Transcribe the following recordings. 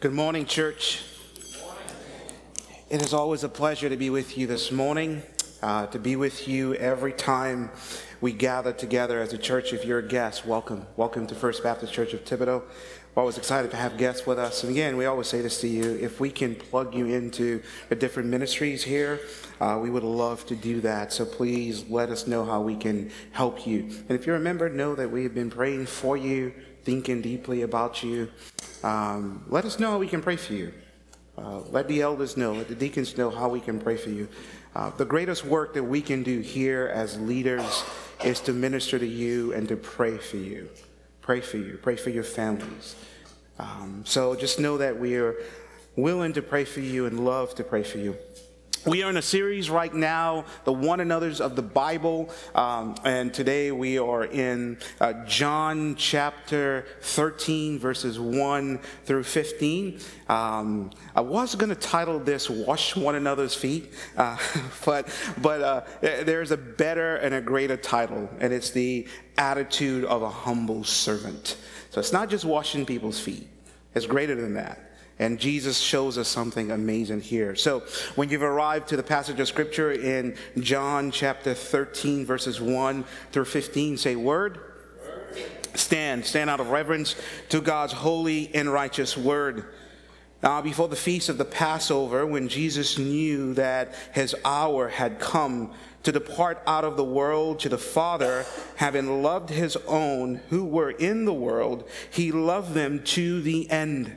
Good morning, church. It is always a pleasure to be with you this morning, uh, to be with you every time we gather together as a church. If you're a guest, welcome. Welcome to First Baptist Church of Thibodaux. We're always excited to have guests with us. And again, we always say this to you if we can plug you into the different ministries here, uh, we would love to do that. So please let us know how we can help you. And if you're a member, know that we have been praying for you, thinking deeply about you. Um, let us know how we can pray for you. Uh, let the elders know, let the deacons know how we can pray for you. Uh, the greatest work that we can do here as leaders is to minister to you and to pray for you. Pray for you, pray for your families. Um, so just know that we are willing to pray for you and love to pray for you. We are in a series right now, the one another's of the Bible, um, and today we are in uh, John chapter 13, verses 1 through 15. Um, I was going to title this "Wash One Another's Feet," uh, but but uh, there's a better and a greater title, and it's the attitude of a humble servant. So it's not just washing people's feet; it's greater than that. And Jesus shows us something amazing here. So, when you've arrived to the passage of scripture in John chapter 13, verses 1 through 15, say, Word. Stand, stand out of reverence to God's holy and righteous word. Now, before the feast of the Passover, when Jesus knew that his hour had come to depart out of the world to the Father, having loved his own who were in the world, he loved them to the end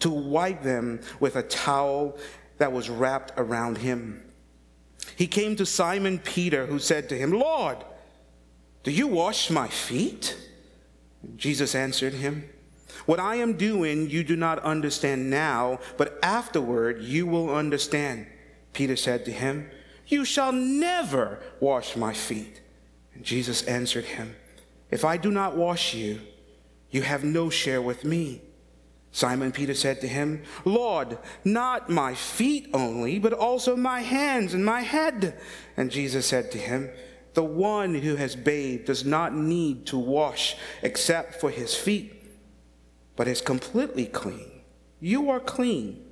to wipe them with a towel that was wrapped around him. He came to Simon Peter, who said to him, Lord, do you wash my feet? Jesus answered him, What I am doing you do not understand now, but afterward you will understand. Peter said to him, You shall never wash my feet. And Jesus answered him, If I do not wash you, you have no share with me. Simon Peter said to him, Lord, not my feet only, but also my hands and my head. And Jesus said to him, The one who has bathed does not need to wash except for his feet, but is completely clean. You are clean,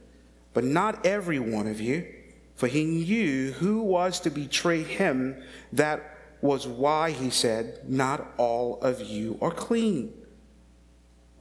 but not every one of you. For he knew who was to betray him. That was why he said, Not all of you are clean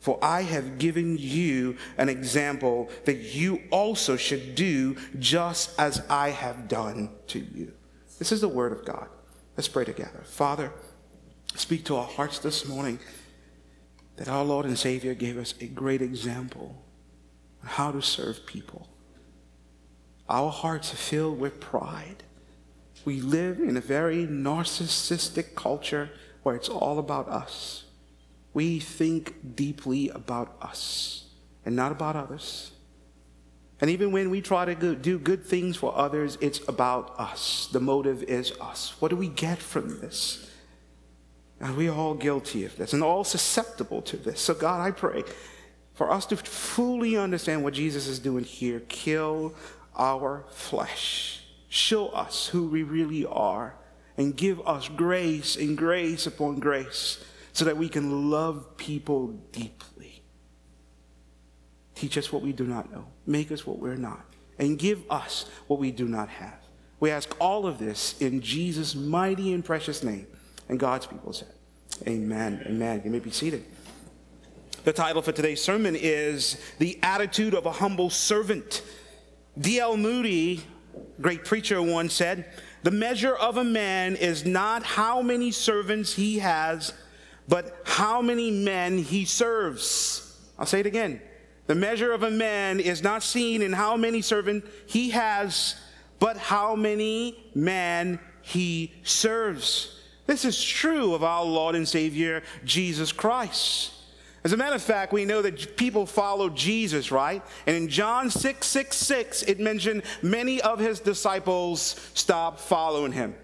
For I have given you an example that you also should do just as I have done to you. This is the word of God. Let's pray together. Father, speak to our hearts this morning that our Lord and Savior gave us a great example on how to serve people. Our hearts are filled with pride. We live in a very narcissistic culture where it's all about us we think deeply about us and not about others. And even when we try to do good things for others, it's about us. The motive is us. What do we get from this? And we're all guilty of this and all susceptible to this. So, God, I pray for us to fully understand what Jesus is doing here. Kill our flesh, show us who we really are, and give us grace and grace upon grace so that we can love people deeply. Teach us what we do not know, make us what we're not, and give us what we do not have. We ask all of this in Jesus' mighty and precious name. And God's people said, Amen. Amen. You may be seated. The title for today's sermon is The Attitude of a Humble Servant. D.L. Moody great preacher once said, The measure of a man is not how many servants he has, but how many men he serves. I'll say it again. The measure of a man is not seen in how many servants he has, but how many men he serves. This is true of our Lord and Savior, Jesus Christ. As a matter of fact, we know that people followed Jesus, right? And in John 6 6 6, it mentioned many of his disciples stopped following him.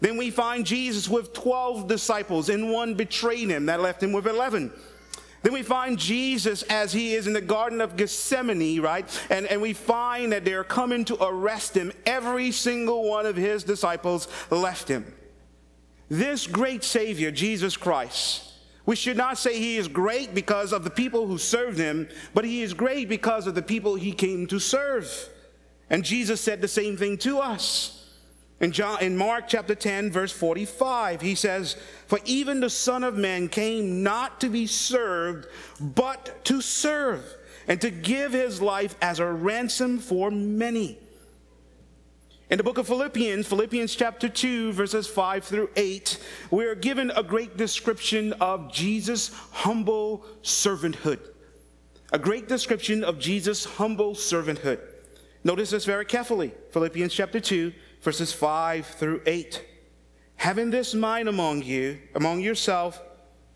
Then we find Jesus with 12 disciples, and one betrayed him. That left him with 11. Then we find Jesus as he is in the Garden of Gethsemane, right? And, and we find that they're coming to arrest him. Every single one of his disciples left him. This great Savior, Jesus Christ, we should not say he is great because of the people who served him, but he is great because of the people he came to serve. And Jesus said the same thing to us. In, John, in Mark chapter 10, verse 45, he says, For even the Son of Man came not to be served, but to serve, and to give his life as a ransom for many. In the book of Philippians, Philippians chapter 2, verses 5 through 8, we are given a great description of Jesus' humble servanthood. A great description of Jesus' humble servanthood. Notice this very carefully. Philippians chapter 2, verses 5 through 8. Having this mind among you, among yourself,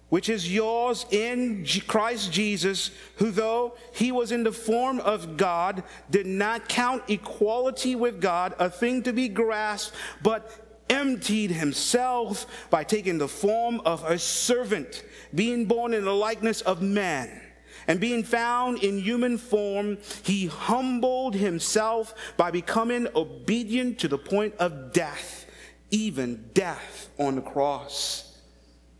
which is yours in Christ Jesus, who though he was in the form of God, did not count equality with God a thing to be grasped, but emptied himself by taking the form of a servant, being born in the likeness of man. And being found in human form, he humbled himself by becoming obedient to the point of death, even death on the cross.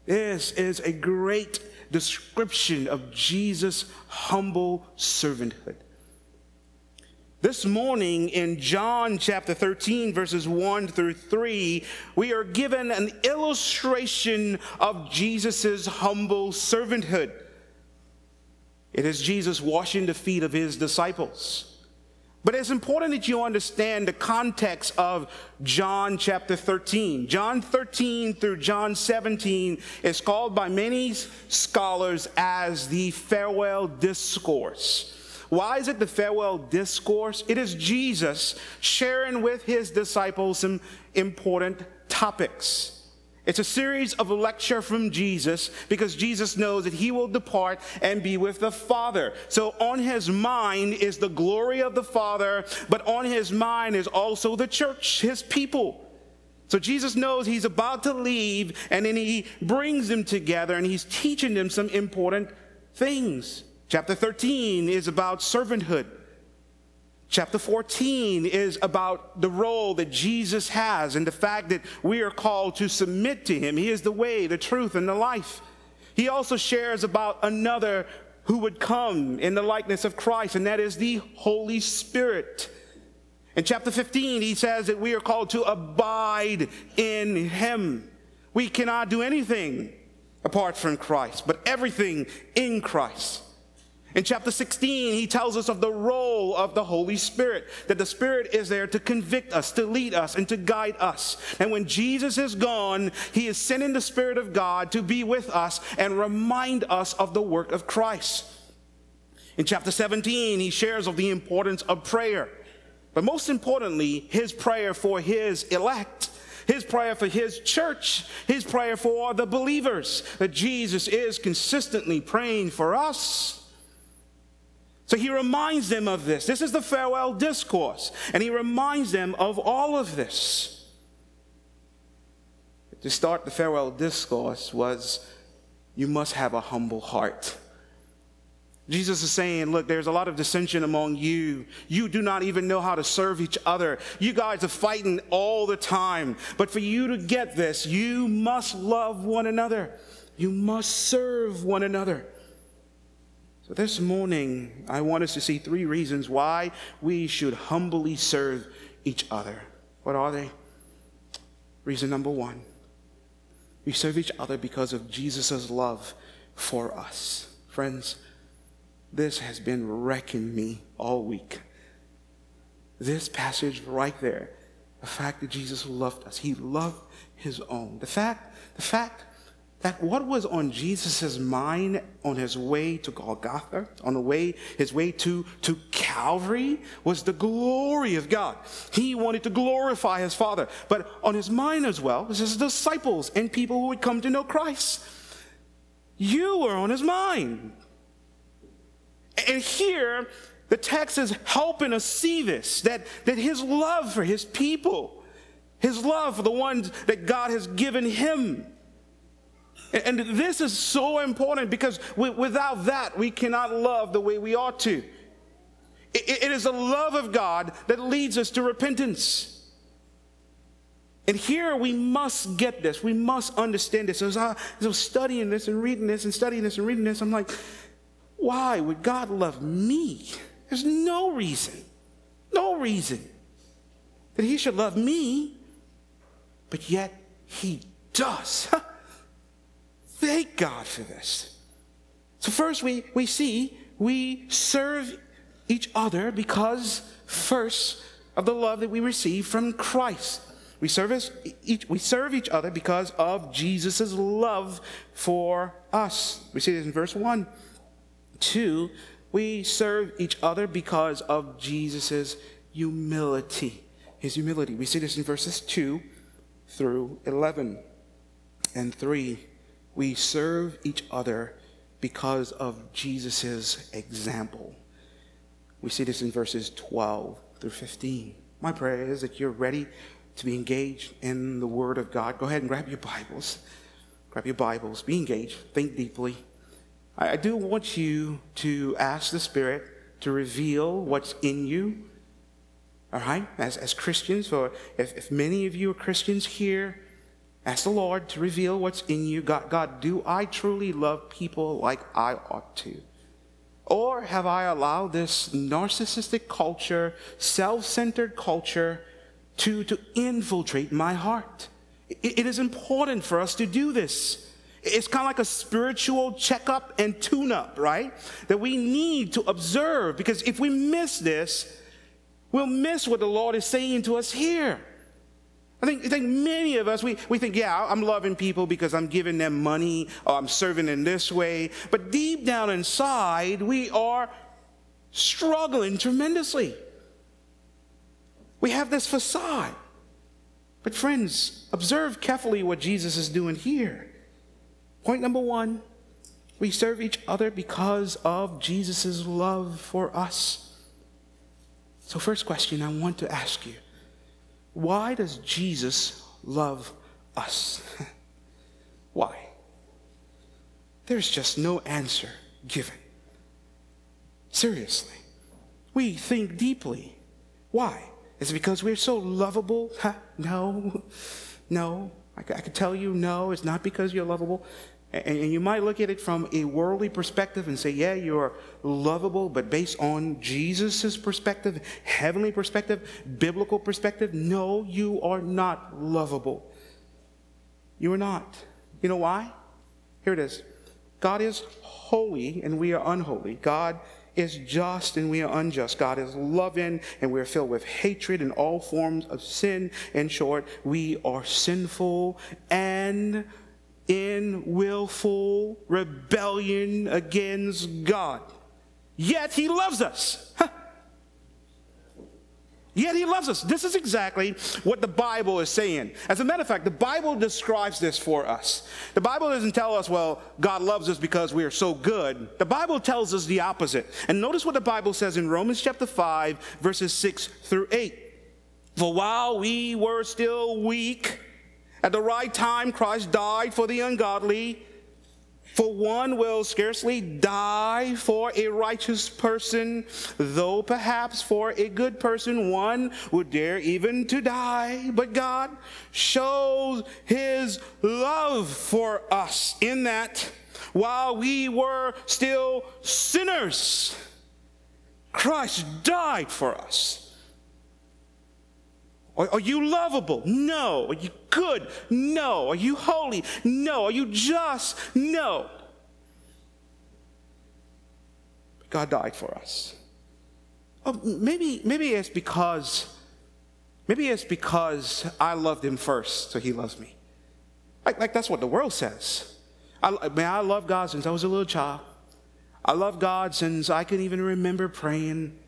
This is a great description of Jesus' humble servanthood. This morning in John chapter 13, verses 1 through 3, we are given an illustration of Jesus' humble servanthood. It is Jesus washing the feet of his disciples. But it's important that you understand the context of John chapter 13. John 13 through John 17 is called by many scholars as the farewell discourse. Why is it the farewell discourse? It is Jesus sharing with his disciples some important topics. It's a series of lecture from Jesus because Jesus knows that he will depart and be with the Father. So on his mind is the glory of the Father, but on his mind is also the church, his people. So Jesus knows he's about to leave and then he brings them together and he's teaching them some important things. Chapter 13 is about servanthood. Chapter 14 is about the role that Jesus has and the fact that we are called to submit to him. He is the way, the truth, and the life. He also shares about another who would come in the likeness of Christ, and that is the Holy Spirit. In chapter 15, he says that we are called to abide in him. We cannot do anything apart from Christ, but everything in Christ. In chapter 16, he tells us of the role of the Holy Spirit, that the Spirit is there to convict us, to lead us, and to guide us. And when Jesus is gone, he is sending the Spirit of God to be with us and remind us of the work of Christ. In chapter 17, he shares of the importance of prayer. But most importantly, his prayer for his elect his prayer for his church, his prayer for the believers, that Jesus is consistently praying for us. So he reminds them of this. This is the farewell discourse. And he reminds them of all of this. To start the farewell discourse was you must have a humble heart. Jesus is saying, Look, there's a lot of dissension among you. You do not even know how to serve each other. You guys are fighting all the time. But for you to get this, you must love one another. You must serve one another. So this morning, I want us to see three reasons why we should humbly serve each other. What are they? Reason number one we serve each other because of Jesus' love for us. Friends, this has been wrecking me all week. this passage right there. The fact that Jesus loved us. He loved his own. The fact, the fact that what was on Jesus' mind on his way to Golgotha, on the way, his way to, to Calvary, was the glory of God. He wanted to glorify his Father, but on his mind as well was his disciples and people who would come to know Christ. You were on his mind. And here, the text is helping us see this that, that his love for his people, his love for the ones that God has given him, and this is so important because without that, we cannot love the way we ought to. It is the love of God that leads us to repentance. And here we must get this. We must understand this. As I, as I was studying this and reading this and studying this and reading this, I'm like, why would God love me? There's no reason, no reason that He should love me, but yet He does. Thank God for this. So, first, we, we see we serve each other because, first, of the love that we receive from Christ. We serve, each, we serve each other because of Jesus' love for us. We see this in verse 1. 2, we serve each other because of Jesus' humility. His humility. We see this in verses 2 through 11. And 3, we serve each other because of Jesus' example. We see this in verses 12 through 15. My prayer is that you're ready to be engaged in the Word of God. Go ahead and grab your Bibles. Grab your Bibles. Be engaged. Think deeply. I do want you to ask the Spirit to reveal what's in you. All right? As, as Christians, or if, if many of you are Christians here, Ask the Lord to reveal what's in you. God, God, do I truly love people like I ought to? Or have I allowed this narcissistic culture, self centered culture, to, to infiltrate my heart? It, it is important for us to do this. It's kind of like a spiritual checkup and tune up, right? That we need to observe because if we miss this, we'll miss what the Lord is saying to us here. I think, I think many of us, we, we think, yeah, I'm loving people because I'm giving them money or I'm serving in this way. But deep down inside, we are struggling tremendously. We have this facade. But, friends, observe carefully what Jesus is doing here. Point number one we serve each other because of Jesus' love for us. So, first question I want to ask you why does Jesus love us? Why? There's just no answer given. Seriously. We think deeply. Why? Is it because we're so lovable? No. No. I, I can tell you, no, it's not because you're lovable. And you might look at it from a worldly perspective and say, yeah, you're lovable, but based on Jesus' perspective, heavenly perspective, biblical perspective, no, you are not lovable. You are not. You know why? Here it is God is holy and we are unholy. God is just and we are unjust. God is loving and we're filled with hatred and all forms of sin. In short, we are sinful and in willful rebellion against God. Yet he loves us. Yet he loves us. This is exactly what the Bible is saying. As a matter of fact, the Bible describes this for us. The Bible doesn't tell us, well, God loves us because we are so good. The Bible tells us the opposite. And notice what the Bible says in Romans chapter 5, verses 6 through 8. For while we were still weak, at the right time, Christ died for the ungodly. For one will scarcely die for a righteous person, though perhaps for a good person one would dare even to die. But God shows his love for us in that while we were still sinners, Christ died for us. Are, you lovable? No. Are you good? No. Are you holy? No. Are you just? No. God died for us. oh, maybe, maybe it's because, maybe it's because I loved him first, so he loves me. Like, like that's what the world says. I, man, I love God since I was a little child. I love God since I can even remember praying.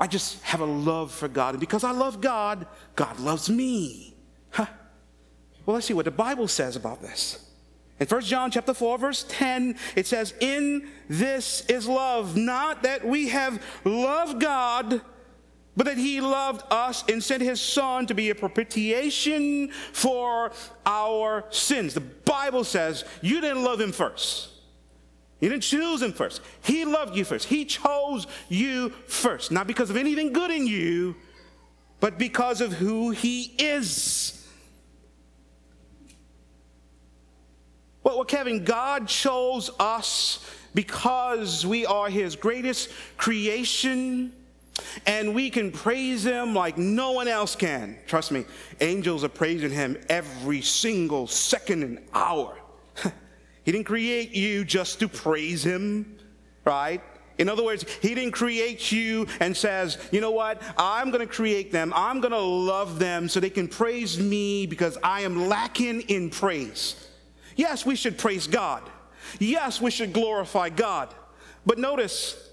I just have a love for God. And because I love God, God loves me. Huh. Well, let's see what the Bible says about this. In 1 John chapter 4 verse 10 it says in this is love not that we have loved God but that he loved us and sent his son to be a propitiation for our sins. The Bible says you didn't love him first. You didn't choose him first. He loved you first. He chose you first. Not because of anything good in you, but because of who he is. Well, well, Kevin, God chose us because we are his greatest creation and we can praise him like no one else can. Trust me, angels are praising him every single second and hour. He didn't create you just to praise him, right? In other words, he didn't create you and says, you know what? I'm going to create them. I'm going to love them so they can praise me because I am lacking in praise. Yes, we should praise God. Yes, we should glorify God. But notice,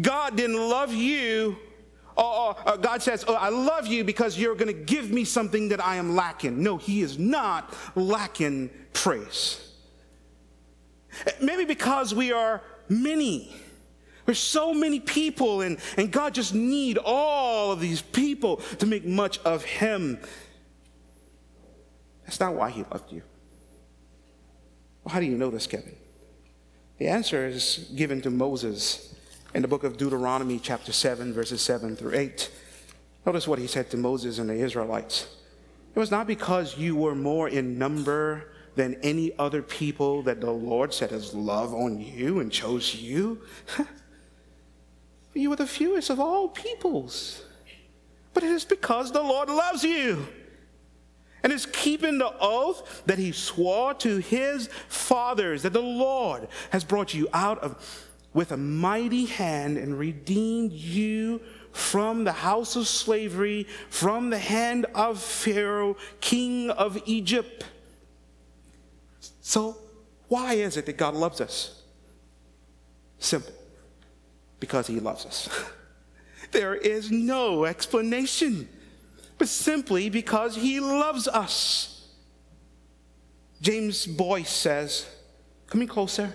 God didn't love you. God says, oh, I love you because you're going to give me something that I am lacking. No, He is not lacking praise. Maybe because we are many. There's so many people, and, and God just need all of these people to make much of Him. That's not why He loved you. Well, how do you know this, Kevin? The answer is given to Moses in the book of Deuteronomy, chapter 7, verses 7 through 8. Notice what he said to Moses and the Israelites. It was not because you were more in number than any other people that the Lord set his love on you and chose you. you are the fewest of all peoples. But it is because the Lord loves you and is keeping the oath that he swore to his fathers that the Lord has brought you out of with a mighty hand and redeemed you from the house of slavery, from the hand of Pharaoh, king of Egypt. So, why is it that God loves us? Simple. Because he loves us. there is no explanation but simply because he loves us. James Boice says, Come in closer,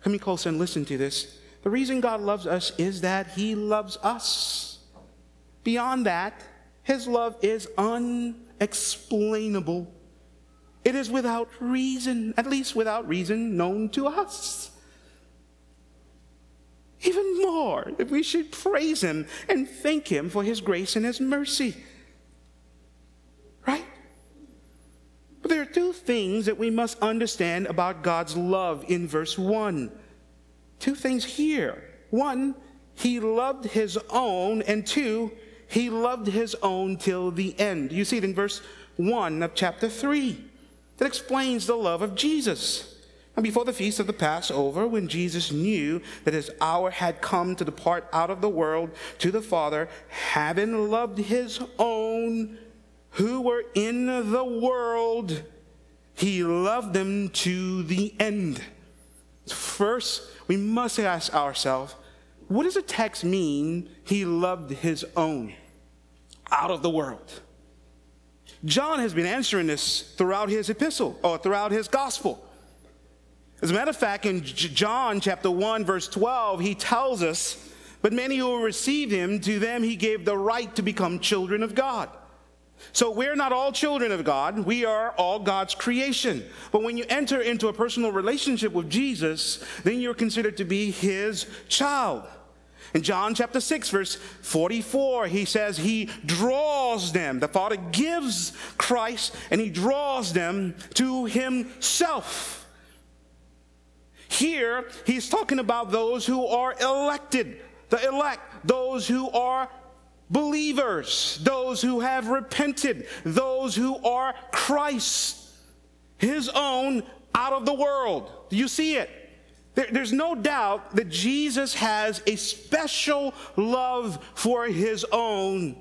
come in closer and listen to this. The reason God loves us is that he loves us. Beyond that, his love is unexplainable. It is without reason, at least without reason known to us. Even more, if we should praise him and thank him for his grace and his mercy. Right? But there are two things that we must understand about God's love in verse 1. Two things here. One, he loved his own, and two, he loved his own till the end. You see it in verse 1 of chapter 3. That explains the love of Jesus. And before the feast of the Passover, when Jesus knew that his hour had come to depart out of the world to the Father, having loved his own who were in the world, he loved them to the end. First, we must ask ourselves, what does the text mean he loved his own out of the world? John has been answering this throughout his epistle or throughout his gospel. As a matter of fact, in John chapter 1, verse 12, he tells us, But many who received him, to them he gave the right to become children of God. So we're not all children of God. We are all God's creation. But when you enter into a personal relationship with Jesus, then you're considered to be his child. In John chapter 6, verse 44, he says he draws them. The Father gives Christ and he draws them to himself. Here, he's talking about those who are elected, the elect, those who are believers, those who have repented, those who are Christ, his own out of the world. Do you see it? There, there's no doubt that Jesus has a special love for his own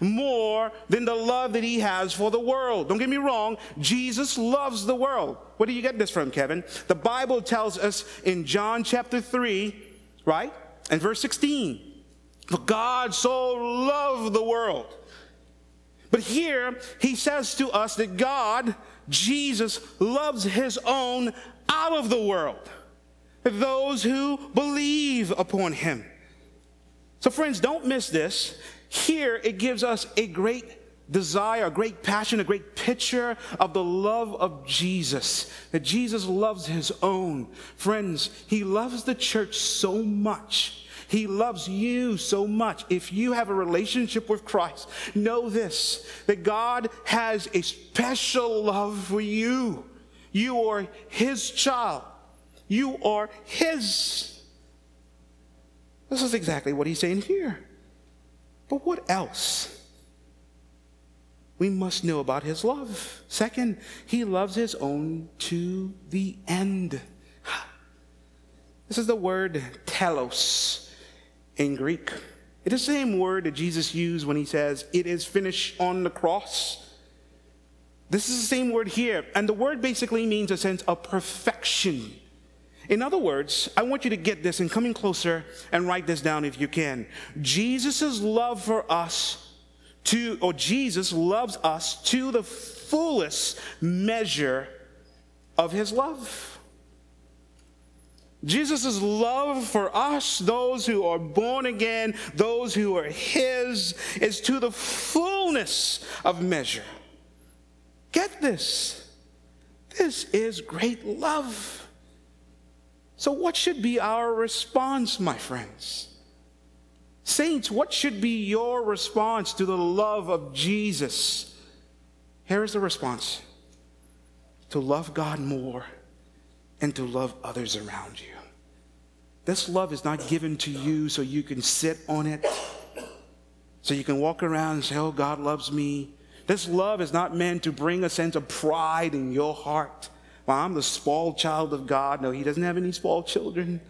more than the love that he has for the world. Don't get me wrong, Jesus loves the world. Where do you get this from, Kevin? The Bible tells us in John chapter 3, right? And verse 16. For God so loved the world. But here he says to us that God, Jesus, loves his own out of the world those who believe upon him. So, friends, don't miss this. Here it gives us a great desire, a great passion, a great picture of the love of Jesus, that Jesus loves his own. Friends, he loves the church so much. He loves you so much. If you have a relationship with Christ, know this that God has a special love for you. You are his child. You are His. This is exactly what he's saying here. But what else? We must know about his love. Second, he loves his own to the end. This is the word telos in Greek. It is the same word that Jesus used when he says, It is finished on the cross. This is the same word here. And the word basically means a sense of perfection. In other words, I want you to get this and come in closer and write this down if you can. Jesus' love for us to, or Jesus loves us to the fullest measure of his love. Jesus' love for us, those who are born again, those who are his, is to the fullness of measure. Get this. This is great love. So, what should be our response, my friends? Saints, what should be your response to the love of Jesus? Here is the response to love God more and to love others around you. This love is not given to you so you can sit on it, so you can walk around and say, Oh, God loves me. This love is not meant to bring a sense of pride in your heart well, I'm the spoiled child of God. No, he doesn't have any spoiled children.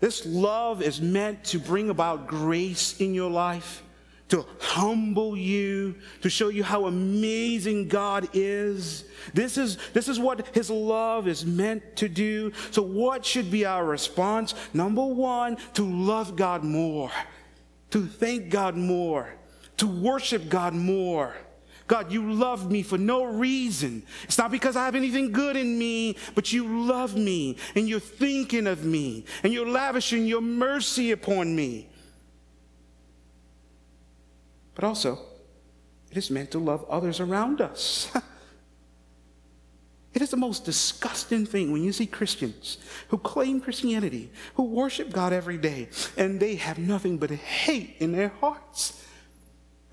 This love is meant to bring about grace in your life, to humble you, to show you how amazing God is. This is, this is what His love is meant to do. So, what should be our response? Number one, to love God more, to thank God more, to worship God more. God, you love me for no reason. It's not because I have anything good in me, but you love me and you're thinking of me and you're lavishing your mercy upon me. But also, it is meant to love others around us. it is the most disgusting thing when you see Christians who claim Christianity, who worship God every day, and they have nothing but hate in their hearts.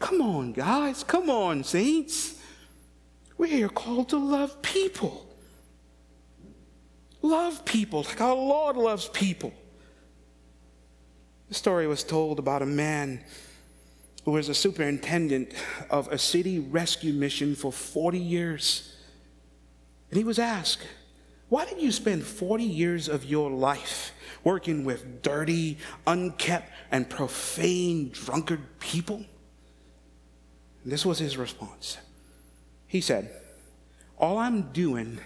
Come on, guys. Come on, saints. We are called to love people. Love people like our Lord loves people. The story was told about a man who was a superintendent of a city rescue mission for 40 years. And he was asked, Why did you spend 40 years of your life working with dirty, unkept, and profane drunkard people? This was his response. He said, All I'm doing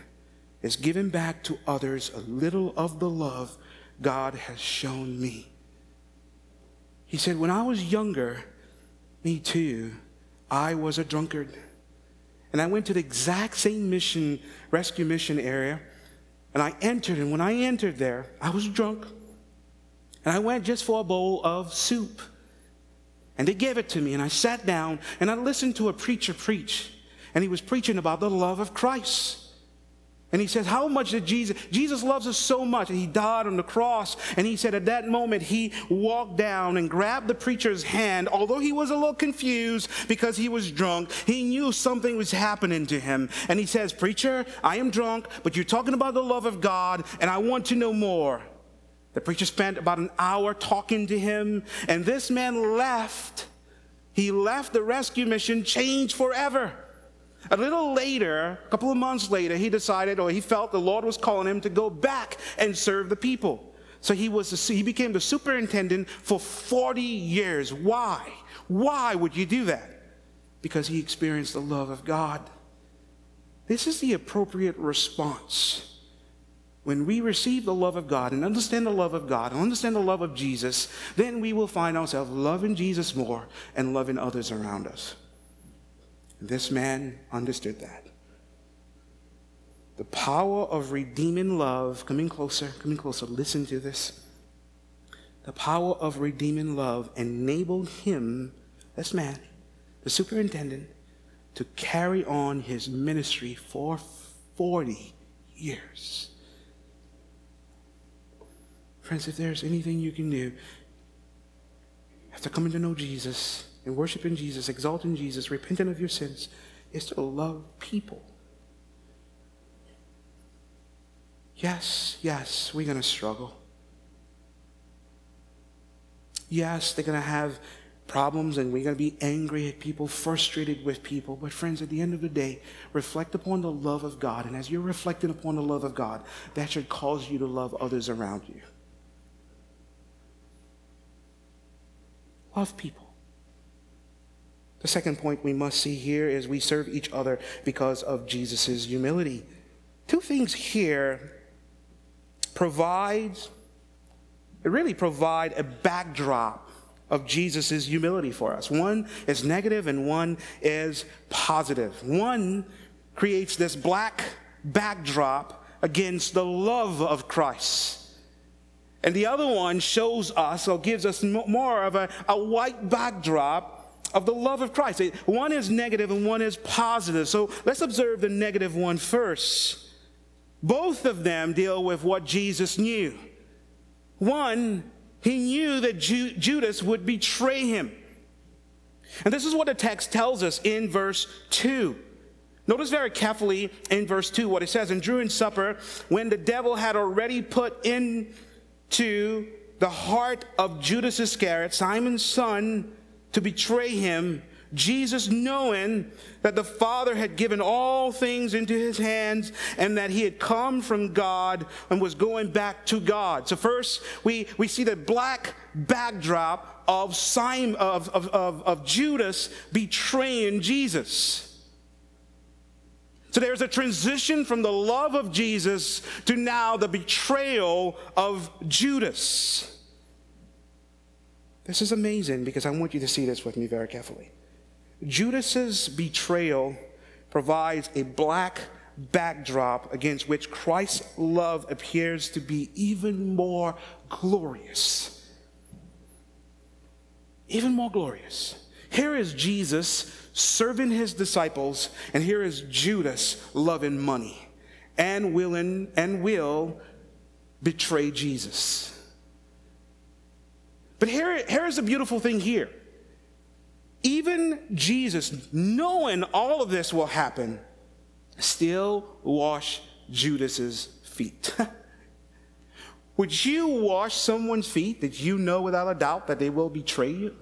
is giving back to others a little of the love God has shown me. He said, When I was younger, me too, I was a drunkard. And I went to the exact same mission, rescue mission area, and I entered. And when I entered there, I was drunk. And I went just for a bowl of soup. And they gave it to me, and I sat down and I listened to a preacher preach. And he was preaching about the love of Christ. And he says, How much did Jesus? Jesus loves us so much. And he died on the cross. And he said, At that moment, he walked down and grabbed the preacher's hand. Although he was a little confused because he was drunk, he knew something was happening to him. And he says, Preacher, I am drunk, but you're talking about the love of God, and I want to know more. The preacher spent about an hour talking to him, and this man left. He left the rescue mission changed forever. A little later, a couple of months later, he decided or he felt the Lord was calling him to go back and serve the people. So he was the, he became the superintendent for 40 years. Why? Why would you do that? Because he experienced the love of God. This is the appropriate response. When we receive the love of God and understand the love of God and understand the love of Jesus, then we will find ourselves loving Jesus more and loving others around us. This man understood that. The power of redeeming love, coming closer, coming closer, listen to this. The power of redeeming love enabled him, this man, the superintendent, to carry on his ministry for 40 years. Friends, if there's anything you can do after coming to know Jesus and worshiping Jesus, exalting Jesus, repenting of your sins, is to love people. Yes, yes, we're going to struggle. Yes, they're going to have problems and we're going to be angry at people, frustrated with people. But, friends, at the end of the day, reflect upon the love of God. And as you're reflecting upon the love of God, that should cause you to love others around you. Love people. The second point we must see here is we serve each other because of Jesus' humility. Two things here provides, it really provide a backdrop of Jesus' humility for us. One is negative and one is positive. One creates this black backdrop against the love of Christ. And the other one shows us or gives us more of a, a white backdrop of the love of Christ. One is negative and one is positive. So let's observe the negative one first. Both of them deal with what Jesus knew. One, he knew that Ju- Judas would betray him. And this is what the text tells us in verse 2. Notice very carefully in verse 2 what it says. And during supper, when the devil had already put into the heart of Judas Iscariot, Simon's son, to betray him, Jesus, knowing that the Father had given all things into his hands and that he had come from God and was going back to God. So, first, we, we see the black backdrop of, Simon, of, of, of, of Judas betraying Jesus. So there's a transition from the love of Jesus to now the betrayal of Judas. This is amazing because I want you to see this with me very carefully. Judas's betrayal provides a black backdrop against which Christ's love appears to be even more glorious. Even more glorious. Here is Jesus serving his disciples, and here is Judas loving money and willing and will betray Jesus. But here, here's a beautiful thing here. Even Jesus, knowing all of this will happen, still wash Judas's feet. Would you wash someone's feet that you know without a doubt that they will betray you?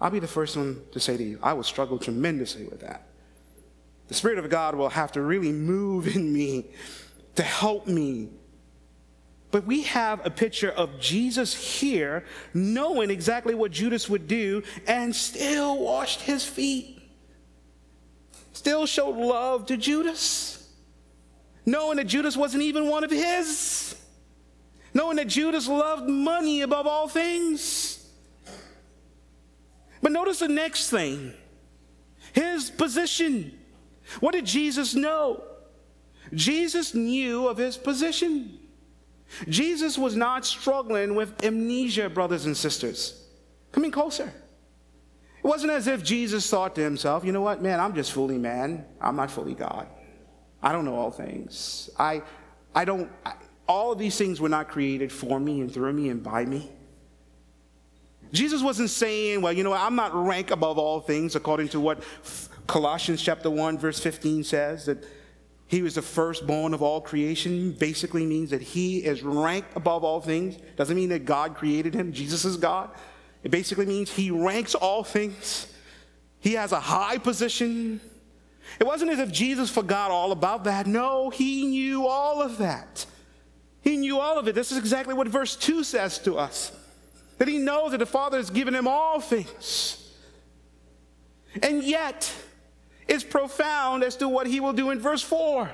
I'll be the first one to say to you, I will struggle tremendously with that. The Spirit of God will have to really move in me to help me but we have a picture of Jesus here, knowing exactly what Judas would do, and still washed his feet. Still showed love to Judas, knowing that Judas wasn't even one of his, knowing that Judas loved money above all things. But notice the next thing his position. What did Jesus know? Jesus knew of his position. Jesus was not struggling with amnesia, brothers and sisters. Coming closer. It wasn't as if Jesus thought to himself, you know what, man, I'm just fully man. I'm not fully God. I don't know all things. I, I don't, I, all of these things were not created for me and through me and by me. Jesus wasn't saying, well, you know I'm not rank above all things according to what Colossians chapter 1 verse 15 says that he was the firstborn of all creation, basically means that he is ranked above all things. Doesn't mean that God created him, Jesus is God. It basically means he ranks all things. He has a high position. It wasn't as if Jesus forgot all about that. No, he knew all of that. He knew all of it. This is exactly what verse 2 says to us that he knows that the Father has given him all things. And yet, it's profound as to what he will do in verse 4.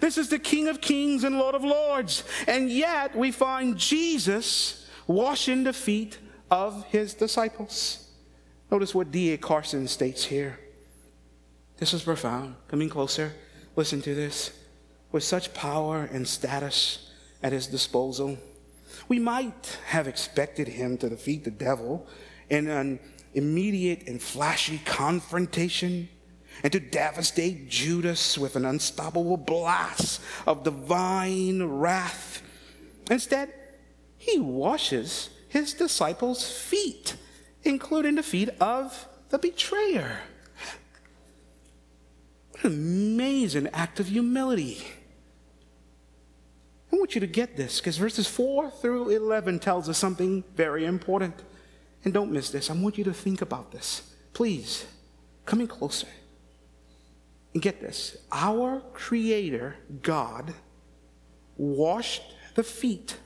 This is the King of Kings and Lord of Lords. And yet, we find Jesus washing the feet of his disciples. Notice what D.A. Carson states here. This is profound. Coming closer, listen to this. With such power and status at his disposal, we might have expected him to defeat the devil in an immediate and flashy confrontation and to devastate Judas with an unstoppable blast of divine wrath. Instead, he washes his disciples' feet, including the feet of the betrayer. What an amazing act of humility. I want you to get this because verses 4 through 11 tells us something very important. And don't miss this. I want you to think about this. Please, coming closer. And get this our Creator, God, washed the feet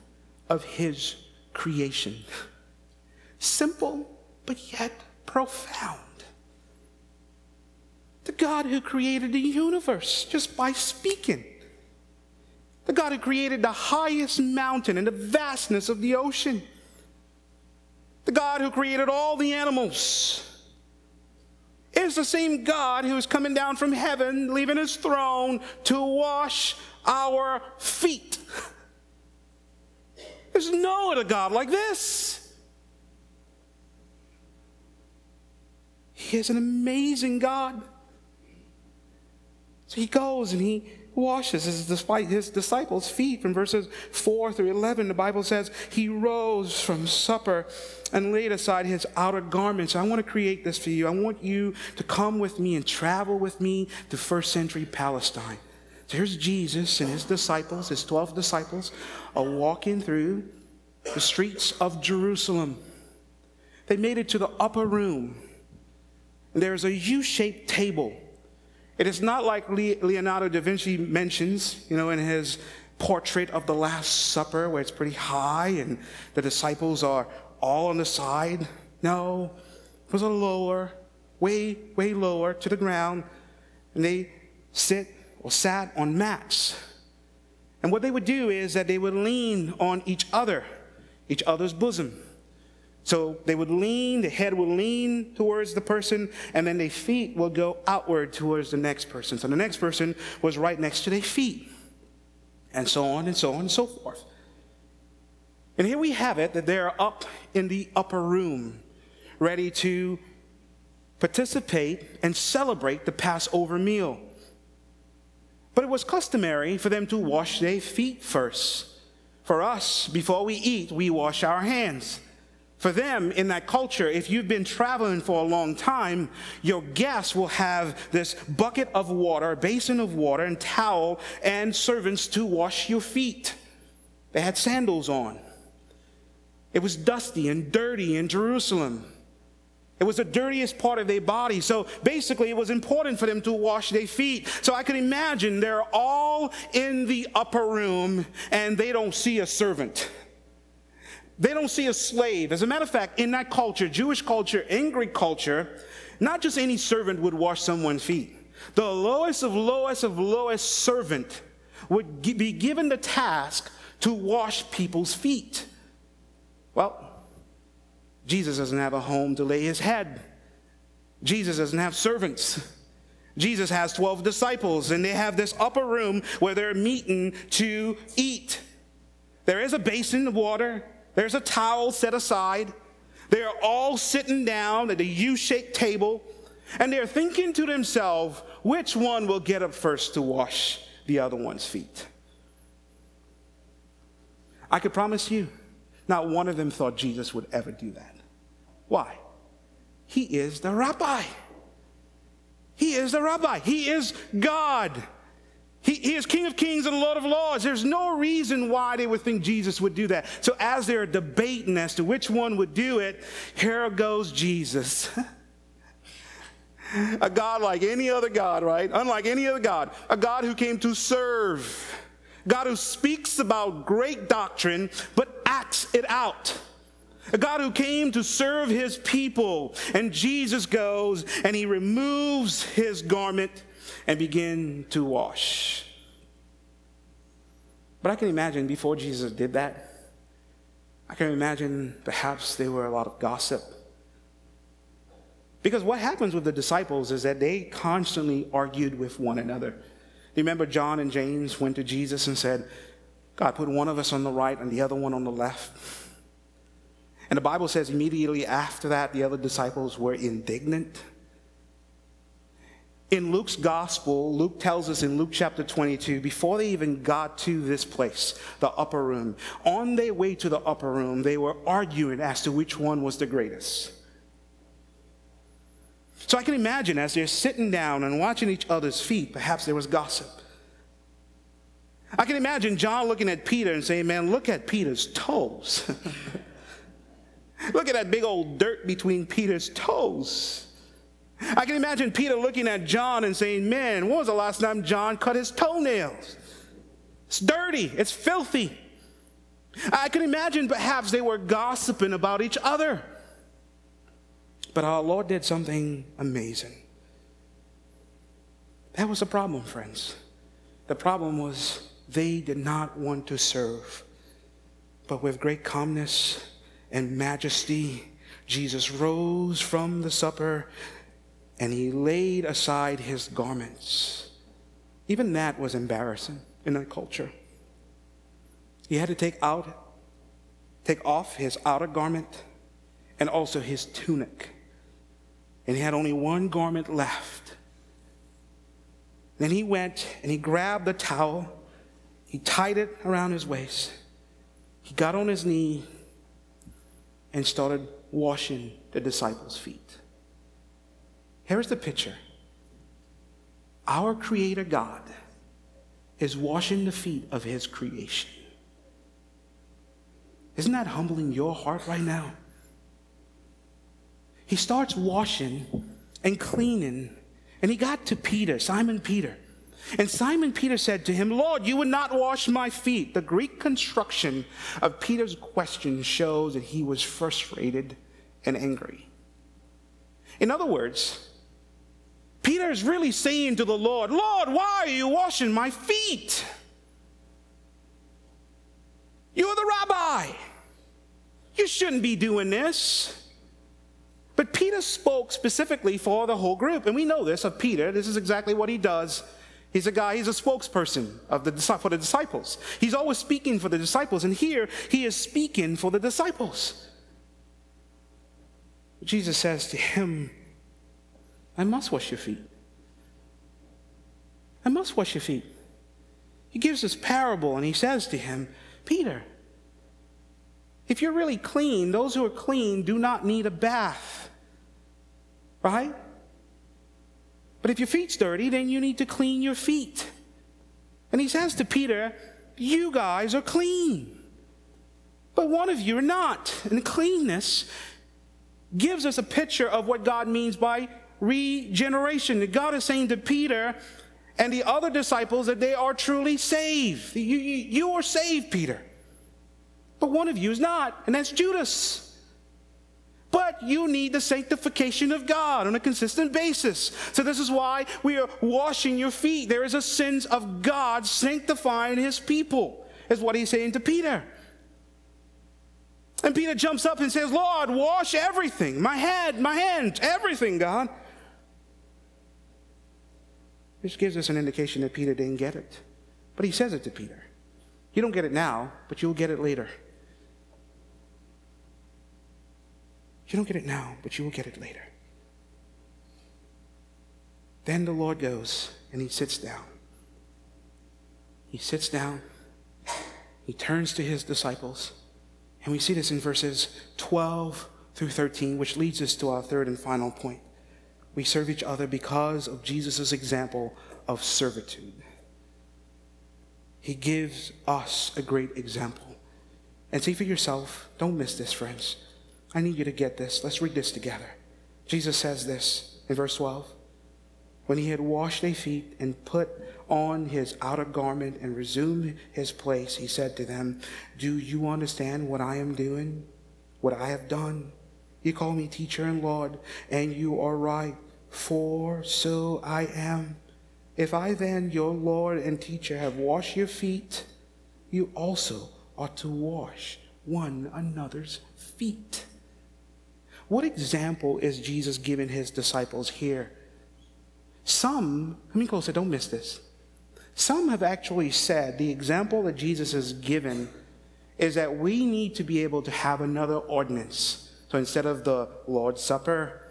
of His creation. Simple, but yet profound. The God who created the universe just by speaking the God who created the highest mountain and the vastness of the ocean, the God who created all the animals, is the same God who is coming down from heaven, leaving his throne to wash our feet. There's no other God like this. He is an amazing God. So he goes and he washes his, his disciples' feet. From verses 4 through 11, the Bible says, He rose from supper and laid aside his outer garments. I want to create this for you. I want you to come with me and travel with me to first century Palestine. So here's Jesus and his disciples, his 12 disciples, are walking through the streets of Jerusalem. They made it to the upper room. There's a U shaped table it is not like Leonardo da Vinci mentions, you know, in his portrait of the Last Supper, where it's pretty high and the disciples are all on the side. No, it was a lower, way, way lower to the ground, and they sit or sat on mats. And what they would do is that they would lean on each other, each other's bosom. So they would lean, the head would lean towards the person, and then their feet would go outward towards the next person. So the next person was right next to their feet, and so on and so on and so forth. And here we have it that they're up in the upper room, ready to participate and celebrate the Passover meal. But it was customary for them to wash their feet first. For us, before we eat, we wash our hands. For them, in that culture, if you've been traveling for a long time, your guests will have this bucket of water, basin of water, and towel, and servants to wash your feet. They had sandals on. It was dusty and dirty in Jerusalem. It was the dirtiest part of their body. So basically, it was important for them to wash their feet. So I can imagine they're all in the upper room and they don't see a servant. They don't see a slave. As a matter of fact, in that culture, Jewish culture, in Greek culture, not just any servant would wash someone's feet. The lowest of lowest of lowest servant would be given the task to wash people's feet. Well, Jesus doesn't have a home to lay his head. Jesus doesn't have servants. Jesus has 12 disciples, and they have this upper room where they're meeting to eat. There is a basin of water, there's a towel set aside. They are all sitting down at a U shaped table, and they're thinking to themselves, which one will get up first to wash the other one's feet? I could promise you, not one of them thought Jesus would ever do that. Why? He is the rabbi. He is the rabbi. He is God. He, he, is King of Kings and Lord of Lords. There's no reason why they would think Jesus would do that. So, as they're debating as to which one would do it, here goes Jesus. A God like any other God, right? Unlike any other God. A God who came to serve. God who speaks about great doctrine but acts it out. A God who came to serve his people. And Jesus goes and he removes his garment and begin to wash. But I can imagine before Jesus did that, I can imagine perhaps there were a lot of gossip. Because what happens with the disciples is that they constantly argued with one another. You remember, John and James went to Jesus and said, God, put one of us on the right and the other one on the left. And the Bible says immediately after that, the other disciples were indignant. In Luke's gospel, Luke tells us in Luke chapter 22, before they even got to this place, the upper room, on their way to the upper room, they were arguing as to which one was the greatest. So I can imagine as they're sitting down and watching each other's feet, perhaps there was gossip. I can imagine John looking at Peter and saying, Man, look at Peter's toes. look at that big old dirt between Peter's toes. I can imagine Peter looking at John and saying, Man, when was the last time John cut his toenails? It's dirty, it's filthy. I can imagine perhaps they were gossiping about each other. But our Lord did something amazing. That was the problem, friends. The problem was they did not want to serve. But with great calmness and majesty, Jesus rose from the supper and he laid aside his garments. Even that was embarrassing in that culture. He had to take out, take off his outer garment and also his tunic. And he had only one garment left. Then he went and he grabbed the towel, he tied it around his waist, he got on his knee and started washing the disciples' feet. Here's the picture our Creator God is washing the feet of His creation. Isn't that humbling your heart right now? He starts washing and cleaning, and he got to Peter, Simon Peter. And Simon Peter said to him, Lord, you would not wash my feet. The Greek construction of Peter's question shows that he was frustrated and angry. In other words, Peter is really saying to the Lord, Lord, why are you washing my feet? You're the rabbi. You shouldn't be doing this. But Peter spoke specifically for the whole group. And we know this of Peter. This is exactly what he does. He's a guy, he's a spokesperson of the, for the disciples. He's always speaking for the disciples. And here he is speaking for the disciples. Jesus says to him, I must wash your feet. I must wash your feet. He gives this parable and he says to him, Peter, if you're really clean, those who are clean do not need a bath. Right? But if your feet's dirty, then you need to clean your feet. And he says to Peter, You guys are clean. But one of you are not. And cleanness gives us a picture of what God means by regeneration. God is saying to Peter and the other disciples that they are truly saved. You, you, you are saved, Peter. But one of you is not, and that's Judas. But you need the sanctification of God on a consistent basis. So, this is why we are washing your feet. There is a sense of God sanctifying his people, is what he's saying to Peter. And Peter jumps up and says, Lord, wash everything my head, my hands, everything, God. This gives us an indication that Peter didn't get it. But he says it to Peter. You don't get it now, but you'll get it later. You don't get it now, but you will get it later. Then the Lord goes and he sits down. He sits down, he turns to his disciples, and we see this in verses 12 through 13, which leads us to our third and final point. We serve each other because of Jesus' example of servitude. He gives us a great example. And see for yourself, don't miss this, friends. I need you to get this. Let's read this together. Jesus says this in verse 12 When he had washed their feet and put on his outer garment and resumed his place, he said to them, Do you understand what I am doing? What I have done? You call me teacher and Lord, and you are right, for so I am. If I then, your Lord and teacher, have washed your feet, you also ought to wash one another's feet. What example is Jesus giving his disciples here? Some, come in closer, don't miss this. Some have actually said the example that Jesus has given is that we need to be able to have another ordinance. So instead of the Lord's Supper,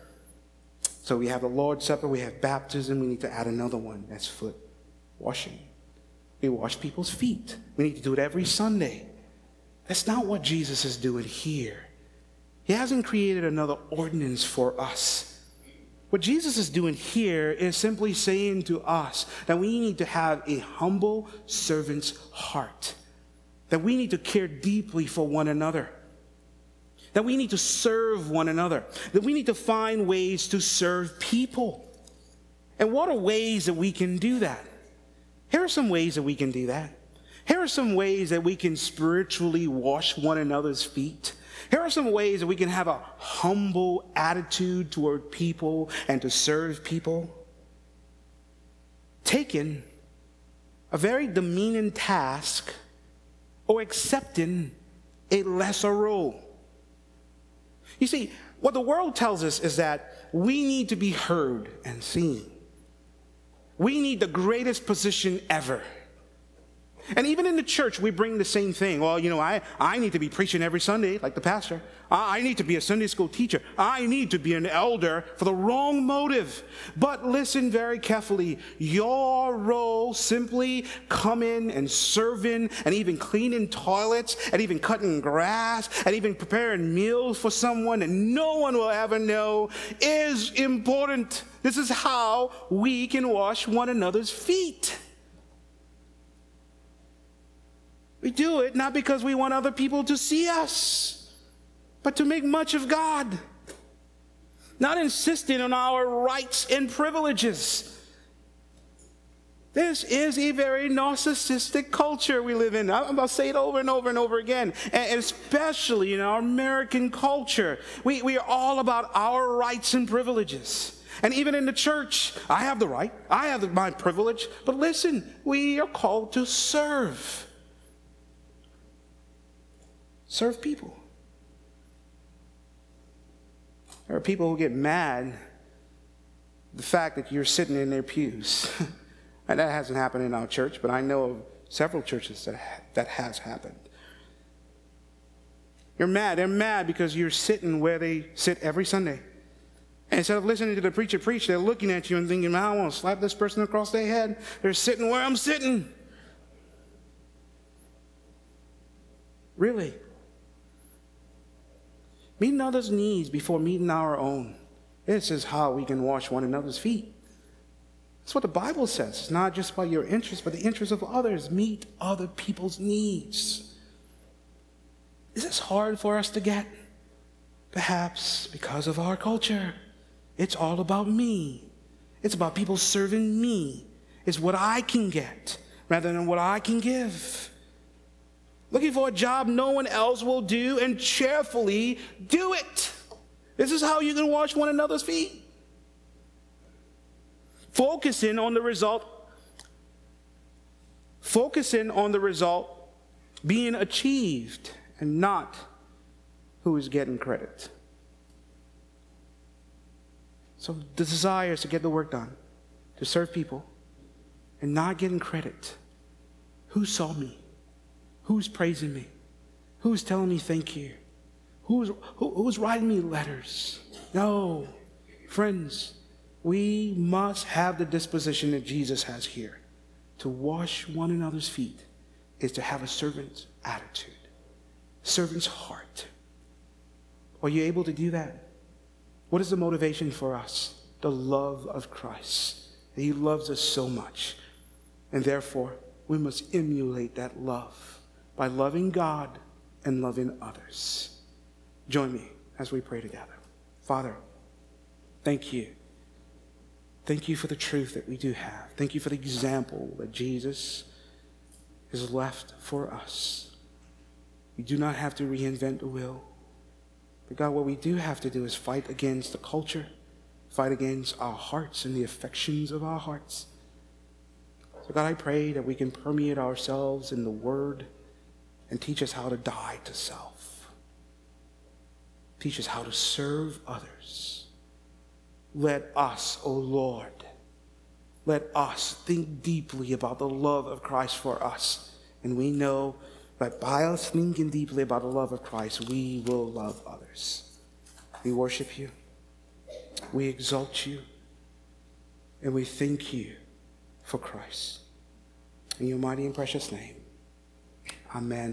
so we have the Lord's Supper, we have baptism, we need to add another one. That's foot washing. We wash people's feet. We need to do it every Sunday. That's not what Jesus is doing here. He hasn't created another ordinance for us. What Jesus is doing here is simply saying to us that we need to have a humble servant's heart, that we need to care deeply for one another, that we need to serve one another, that we need to find ways to serve people. And what are ways that we can do that? Here are some ways that we can do that. Here are some ways that we can spiritually wash one another's feet. Here are some ways that we can have a humble attitude toward people and to serve people. Taking a very demeaning task or accepting a lesser role. You see, what the world tells us is that we need to be heard and seen. We need the greatest position ever. And even in the church, we bring the same thing. Well, you know, I, I need to be preaching every Sunday, like the pastor. I, I need to be a Sunday school teacher. I need to be an elder for the wrong motive. But listen very carefully. Your role simply coming and serving and even cleaning toilets and even cutting grass and even preparing meals for someone that no one will ever know is important. This is how we can wash one another's feet. We do it not because we want other people to see us, but to make much of God. Not insisting on our rights and privileges. This is a very narcissistic culture we live in. I'm going to say it over and over and over again, and especially in our American culture. We, we are all about our rights and privileges. And even in the church, I have the right, I have my privilege, but listen, we are called to serve. Serve people. There are people who get mad the fact that you're sitting in their pews. and that hasn't happened in our church, but I know of several churches that that has happened. You're mad. They're mad because you're sitting where they sit every Sunday. And instead of listening to the preacher preach, they're looking at you and thinking, I want to slap this person across their head. They're sitting where I'm sitting. Really? Meeting others' needs before meeting our own. This is how we can wash one another's feet. That's what the Bible says. It's not just about your interests, but the interests of others. Meet other people's needs. Is this hard for us to get? Perhaps because of our culture. It's all about me. It's about people serving me. It's what I can get rather than what I can give looking for a job no one else will do, and cheerfully do it. This is how you can wash one another's feet. Focusing on the result, focusing on the result being achieved and not who is getting credit. So the desire is to get the work done, to serve people, and not getting credit. Who saw me? Who's praising me? Who's telling me thank you? Who's, who, who's writing me letters? No. Friends, we must have the disposition that Jesus has here. To wash one another's feet is to have a servant's attitude, servant's heart. Are you able to do that? What is the motivation for us? The love of Christ. He loves us so much. And therefore, we must emulate that love by loving God and loving others. Join me as we pray together. Father, thank you Thank you for the truth that we do have. Thank you for the example that Jesus has left for us. We do not have to reinvent the wheel. But God, what we do have to do is fight against the culture, fight against our hearts and the affections of our hearts. So, God, I pray that we can permeate ourselves in the Word and teach us how to die to self. Teach us how to serve others. Let us, O oh Lord, let us think deeply about the love of Christ for us. And we know that by us thinking deeply about the love of Christ, we will love others. We worship you. We exalt you. And we thank you for Christ. In your mighty and precious name. Amen.